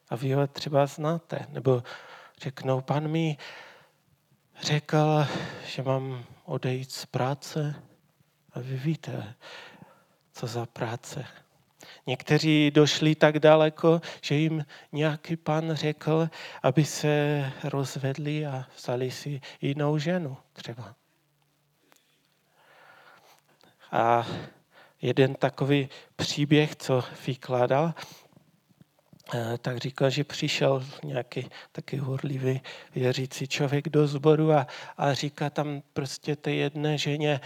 A vy ho třeba znáte. Nebo řeknou, pan mi řekl, že mám odejít z práce. A vy víte, co za práce. Někteří došli tak daleko, že jim nějaký pan řekl, aby se rozvedli a vzali si jinou ženu třeba. A jeden takový příběh, co vykládal, tak říkal, že přišel nějaký taky horlivý věřící člověk do sboru a, a říká tam prostě té jedné ženě,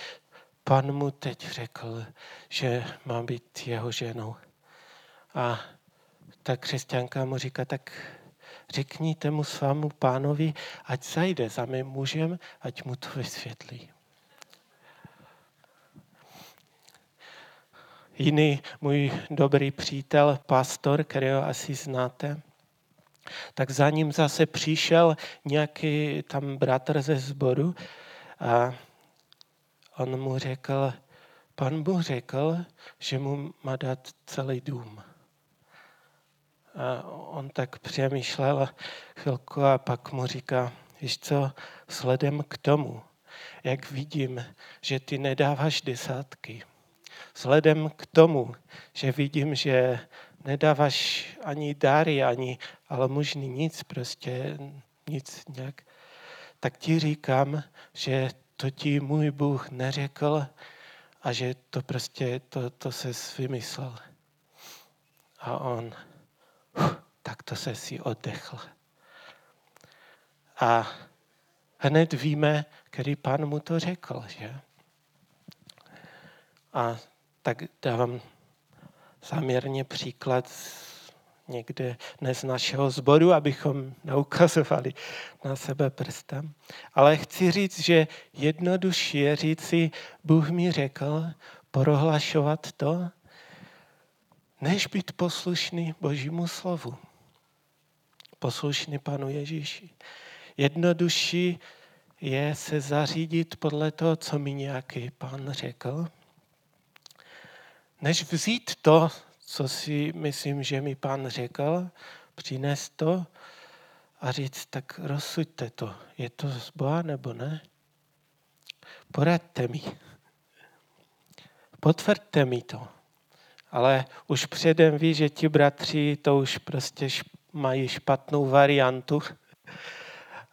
pan mu teď řekl, že má být jeho ženou. A ta křesťanka mu říká, tak řekněte mu svému pánovi, ať zajde za mým mužem, ať mu to vysvětlí. Jiný můj dobrý přítel, pastor, kterého asi znáte, tak za ním zase přišel nějaký tam bratr ze sboru a on mu řekl, pan Bůh řekl, že mu má dát celý dům. A on tak přemýšlel chvilku a pak mu říká, víš co, sledem k tomu, jak vidím, že ty nedáváš desátky, vzhledem k tomu, že vidím, že nedáváš ani dary, ani, ale možný nic, prostě nic nějak, tak ti říkám, že to ti můj Bůh neřekl a že to prostě, to, to se vymyslel. A on, tak to se si oddechl. A hned víme, který pán mu to řekl, že? A tak dávám záměrně příklad někde ne z našeho sboru, abychom neukazovali na sebe prstem. Ale chci říct, že jednodušší je říci, Bůh mi řekl prohlašovat to, než být poslušný Božímu slovu. Poslušný Panu Ježíši. Jednodušší je se zařídit podle toho, co mi nějaký pán řekl, než vzít to, co si myslím, že mi pán řekl, přinést to a říct, tak rozsuďte to. Je to z Boha nebo ne? Poradte mi. Potvrďte mi to. Ale už předem ví, že ti bratři to už prostě mají špatnou variantu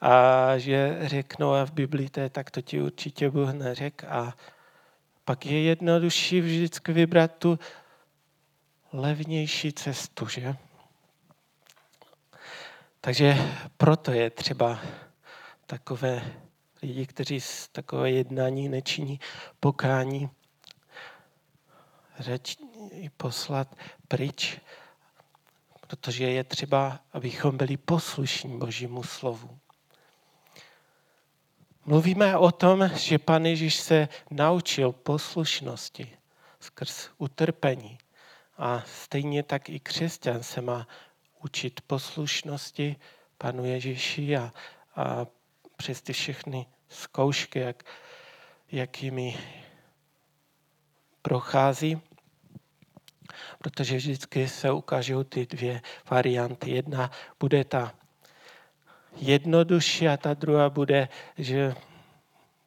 a že řeknou a v Biblii to je, tak to ti určitě Bůh neřek a pak je jednodušší vždycky vybrat tu levnější cestu, že? Takže proto je třeba takové lidi, kteří z takové jednání nečiní pokání, řeč poslat pryč, protože je třeba, abychom byli poslušní Božímu slovu. Mluvíme o tom, že Pan Ježíš se naučil poslušnosti skrz utrpení. A stejně tak i křesťan se má učit poslušnosti Panu Ježíši a, a přes ty všechny zkoušky, jak, jakými prochází, protože vždycky se ukážou ty dvě varianty. Jedna bude ta jednodušší a ta druhá bude, že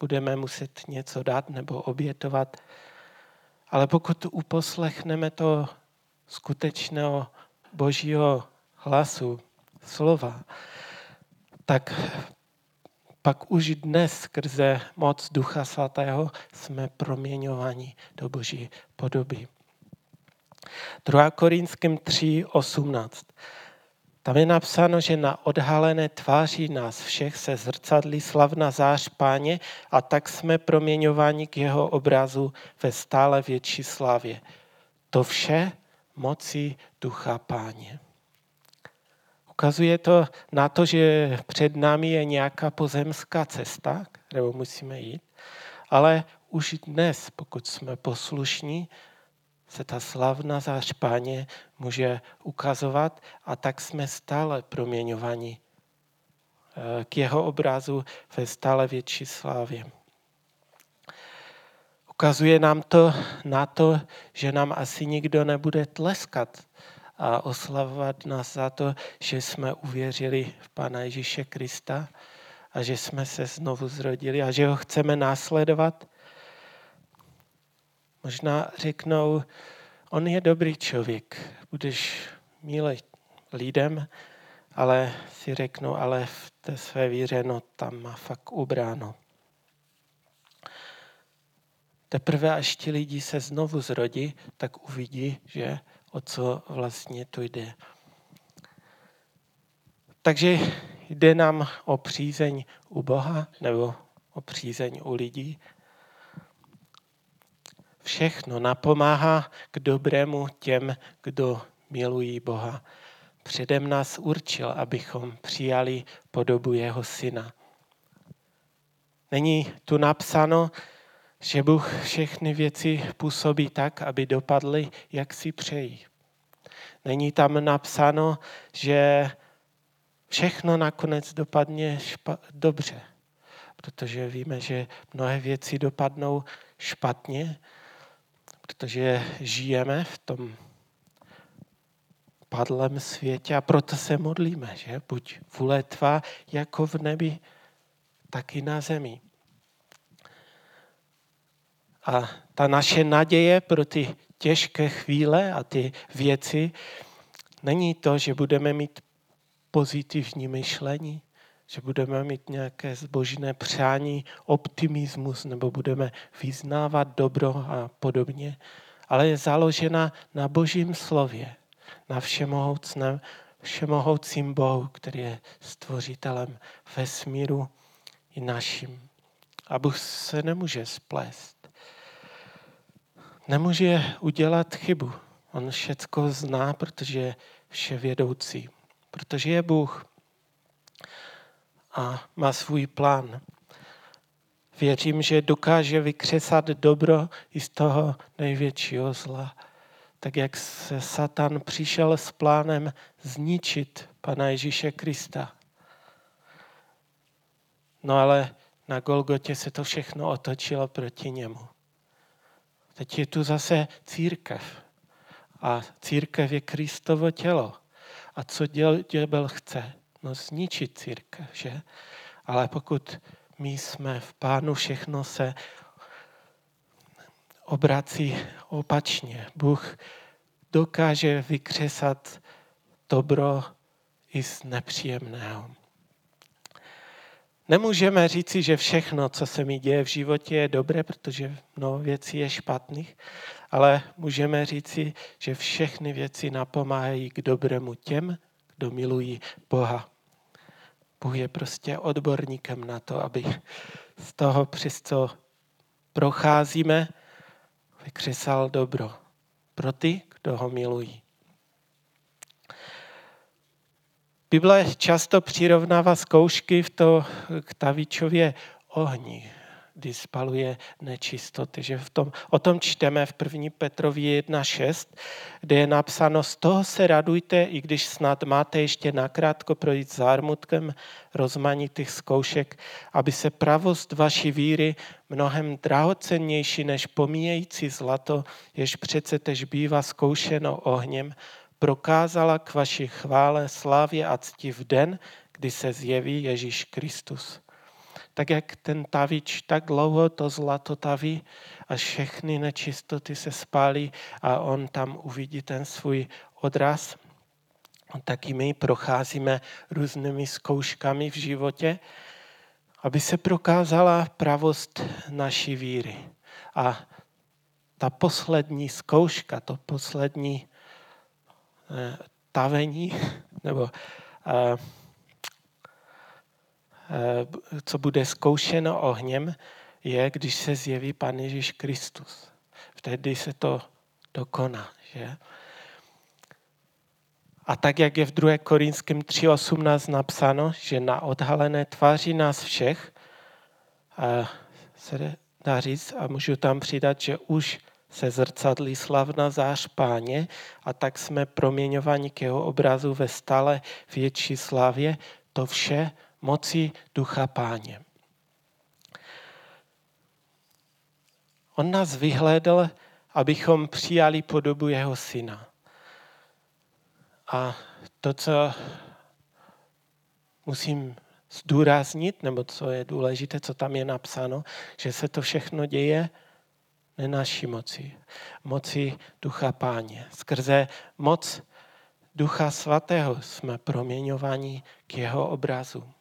budeme muset něco dát nebo obětovat. Ale pokud uposlechneme to skutečného božího hlasu, slova, tak pak už dnes skrze moc Ducha Svatého jsme proměňováni do boží podoby. 2. Korinským 3, 18. Tam je napsáno, že na odhalené tváři nás všech se zrcadlí slavná zář páně a tak jsme proměňováni k jeho obrazu ve stále větší slávě. To vše moci ducha páně. Ukazuje to na to, že před námi je nějaká pozemská cesta, kterou musíme jít, ale už dnes, pokud jsme poslušní, se ta slavná zář páně může ukazovat a tak jsme stále proměňováni eh, k jeho obrazu ve stále větší slávě. Ukazuje nám to na to, že nám asi nikdo nebude tleskat a oslavovat nás za to, že jsme uvěřili v Pana Ježíše Krista a že jsme se znovu zrodili a že ho chceme následovat. Možná řeknou, on je dobrý člověk, budeš milý lidem, ale si řeknou, ale v té své víře, no tam má fakt ubráno. Teprve až ti lidi se znovu zrodí, tak uvidí, že o co vlastně tu jde. Takže jde nám o přízeň u Boha nebo o přízeň u lidí. Všechno napomáhá k dobrému těm, kdo milují Boha. Předem nás určil, abychom přijali podobu jeho syna. Není tu napsáno, že Bůh všechny věci působí tak, aby dopadly, jak si přejí. Není tam napsáno, že všechno nakonec dopadne špa- dobře, protože víme, že mnohé věci dopadnou špatně, protože žijeme v tom padlém světě a proto se modlíme, že buď vůle tvá jako v nebi, tak i na zemi. A ta naše naděje pro ty těžké chvíle a ty věci není to, že budeme mít pozitivní myšlení, že budeme mít nějaké zbožné přání, optimismus nebo budeme vyznávat dobro a podobně, ale je založena na božím slově, na všemohoucném, všemohoucím Bohu, který je stvořitelem vesmíru i naším. A Bůh se nemůže splést. Nemůže udělat chybu. On všecko zná, protože je vševědoucí. Protože je Bůh a má svůj plán. Věřím, že dokáže vykřesat dobro i z toho největšího zla. Tak jak se Satan přišel s plánem zničit Pana Ježíše Krista. No ale na Golgotě se to všechno otočilo proti němu. Teď je tu zase církev. A církev je Kristovo tělo. A co ďábel chce? No zničit církev, že? Ale pokud my jsme v pánu, všechno se obrací opačně. Bůh dokáže vykřesat dobro i z nepříjemného. Nemůžeme říci, že všechno, co se mi děje v životě, je dobré, protože mnoho věcí je špatných, ale můžeme říci, že všechny věci napomáhají k dobrému těm, kdo milují Boha. Bůh je prostě odborníkem na to, aby z toho, přes co procházíme, vykřesal dobro pro ty, kdo ho milují. Bible často přirovnává zkoušky v to k Tavičově ohni, kdy spaluje nečistoty. Že v tom, o tom čteme v 1. Petrovi 1.6, kde je napsáno, z toho se radujte, i když snad máte ještě nakrátko projít zármutkem rozmanitých zkoušek, aby se pravost vaší víry mnohem drahocennější než pomíjející zlato, jež přece tež bývá zkoušeno ohněm, prokázala k vaší chvále, slávě a cti v den, kdy se zjeví Ježíš Kristus. Tak jak ten tavič tak dlouho to zlato taví, až všechny nečistoty se spálí a on tam uvidí ten svůj odraz, tak i my procházíme různými zkouškami v životě, aby se prokázala pravost naší víry. A ta poslední zkouška, to poslední Eh, tavení, nebo eh, co bude zkoušeno ohněm, je, když se zjeví Pan Ježíš Kristus. Vtedy se to dokoná. Že? A tak, jak je v 2. Korinském 3.18 napsáno, že na odhalené tváři nás všech se dá říct, a můžu tam přidat, že už se zrcadlí slavna zář páně a tak jsme proměňováni k jeho obrazu ve stále větší slávě, to vše moci ducha páně. On nás vyhlédl, abychom přijali podobu jeho syna. A to, co musím zdůraznit, nebo co je důležité, co tam je napsáno, že se to všechno děje ne naší moci, moci Ducha Páně. Skrze moc Ducha Svatého jsme proměňováni k jeho obrazu,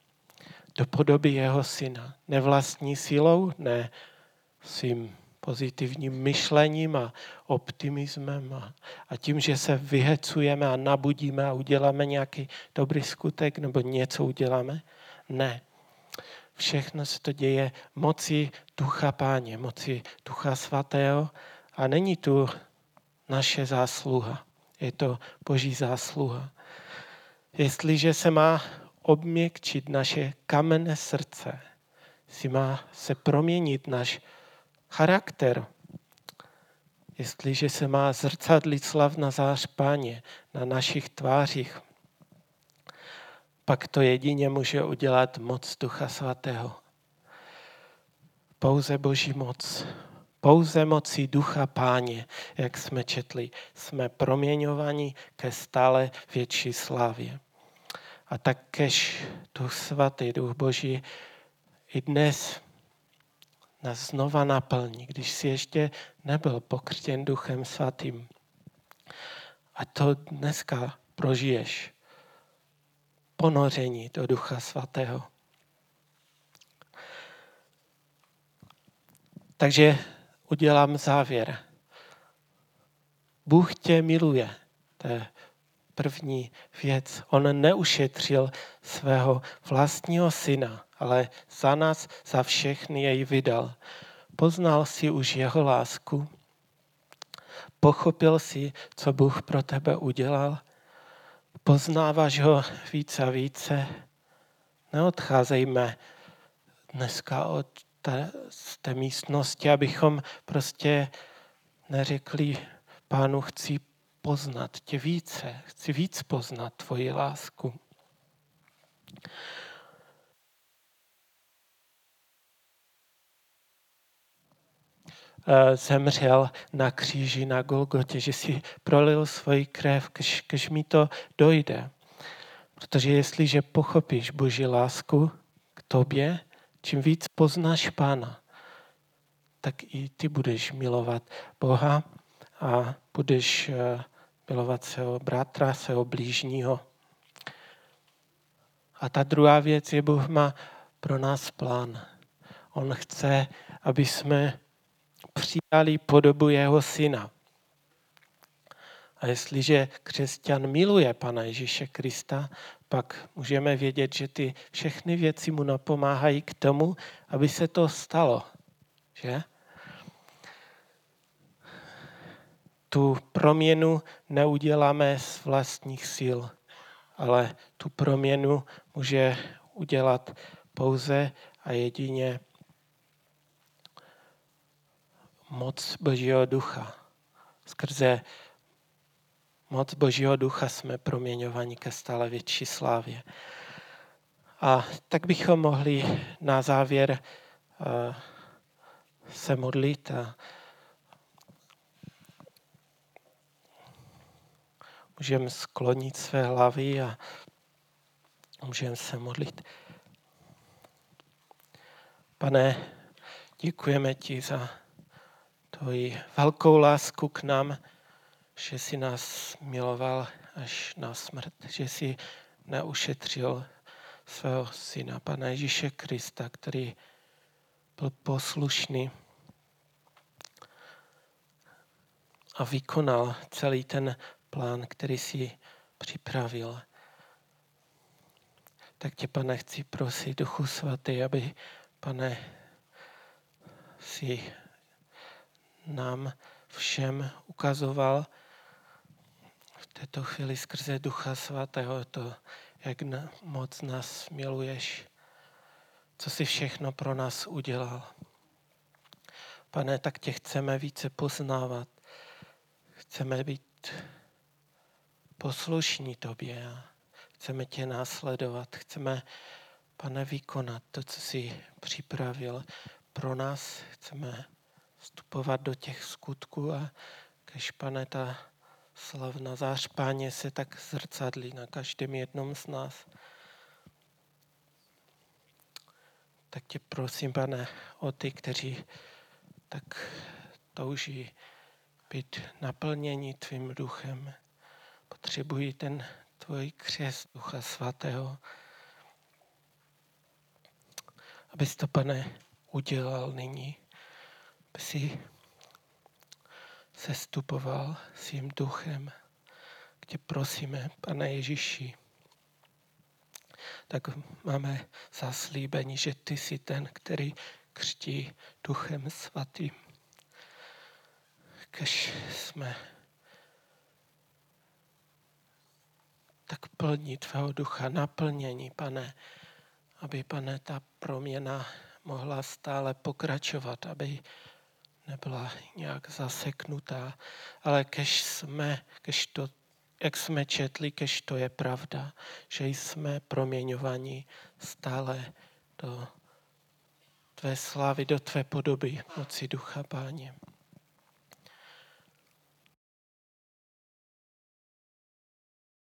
do podoby jeho syna. Ne vlastní silou, ne svým pozitivním myšlením a optimismem a, a tím, že se vyhecujeme a nabudíme a uděláme nějaký dobrý skutek nebo něco uděláme. Ne. Všechno se to děje moci Ducha Páně, moci Ducha Svatého a není tu naše zásluha. Je to Boží zásluha. Jestliže se má obměkčit naše kamenné srdce, si má se proměnit náš charakter, jestliže se má zrcadlit slavna zář Páně na našich tvářích, pak to jedině může udělat moc Ducha Svatého. Pouze Boží moc. Pouze mocí Ducha Páně, jak jsme četli, jsme proměňovaní ke stále větší slávě. A takkež Duch Svatý, Duch Boží, i dnes nás znova naplní, když si ještě nebyl pokřtěn Duchem Svatým. A to dneska prožiješ. Ponoření do Ducha Svatého. Takže udělám závěr. Bůh tě miluje. To je první věc. On neušetřil svého vlastního syna, ale za nás, za všechny jej vydal. Poznal si už jeho lásku, pochopil si, co Bůh pro tebe udělal, poznáváš ho více a více. Neodcházejme dneska od té, z té místnosti, abychom prostě neřekli, pánu, chci poznat tě více, chci víc poznat tvoji lásku. Eh, zemřel na kříži na Golgotě, že si prolil svoji krev, když, když mi to dojde. Protože jestliže pochopíš Boží lásku k tobě, čím víc poznáš Pána, tak i ty budeš milovat Boha a budeš eh, milovat svého bratra, svého blížního. A ta druhá věc je, Bůh má pro nás plán. On chce, aby jsme přijali podobu jeho syna. A jestliže křesťan miluje Pana Ježíše Krista, pak můžeme vědět, že ty všechny věci mu napomáhají k tomu, aby se to stalo. Že? Tu proměnu neuděláme z vlastních sil, ale tu proměnu může udělat pouze a jedině moc Božího ducha. Skrze moc Božího ducha jsme proměňováni ke stále větší slávě. A tak bychom mohli na závěr uh, se modlit a můžeme sklonit své hlavy a můžeme se modlit. Pane, děkujeme ti za tvoji velkou lásku k nám, že jsi nás miloval až na smrt, že jsi neušetřil svého syna, Pana Ježíše Krista, který byl poslušný a vykonal celý ten plán, který si připravil. Tak tě, pane, chci prosit, Duchu Svatý, aby, pane, si nám všem ukazoval v této chvíli skrze Ducha Svatého to, jak moc nás miluješ, co si všechno pro nás udělal. Pane, tak tě chceme více poznávat. Chceme být poslušní tobě a chceme tě následovat. Chceme, pane, vykonat to, co jsi připravil pro nás. Chceme vstupovat do těch skutků a když, pane, ta slavná zář páně se tak zrcadlí na každém jednom z nás. Tak tě prosím, pane, o ty, kteří tak touží být naplněni tvým duchem. Potřebují ten tvůj křest Ducha Svatého. Abys to, pane, udělal nyní. Aby si sestupoval svým duchem. Tě prosíme, pane Ježíši, tak máme zaslíbení, že ty jsi ten, který křtí duchem svatým. Kež jsme tak plní tvého ducha, naplnění, pane, aby, pane, ta proměna mohla stále pokračovat, aby nebyla nějak zaseknutá, ale kež jsme, kež to, jak jsme četli, kež to je pravda, že jsme proměňovaní stále do tvé slávy, do tvé podoby, moci ducha, páně.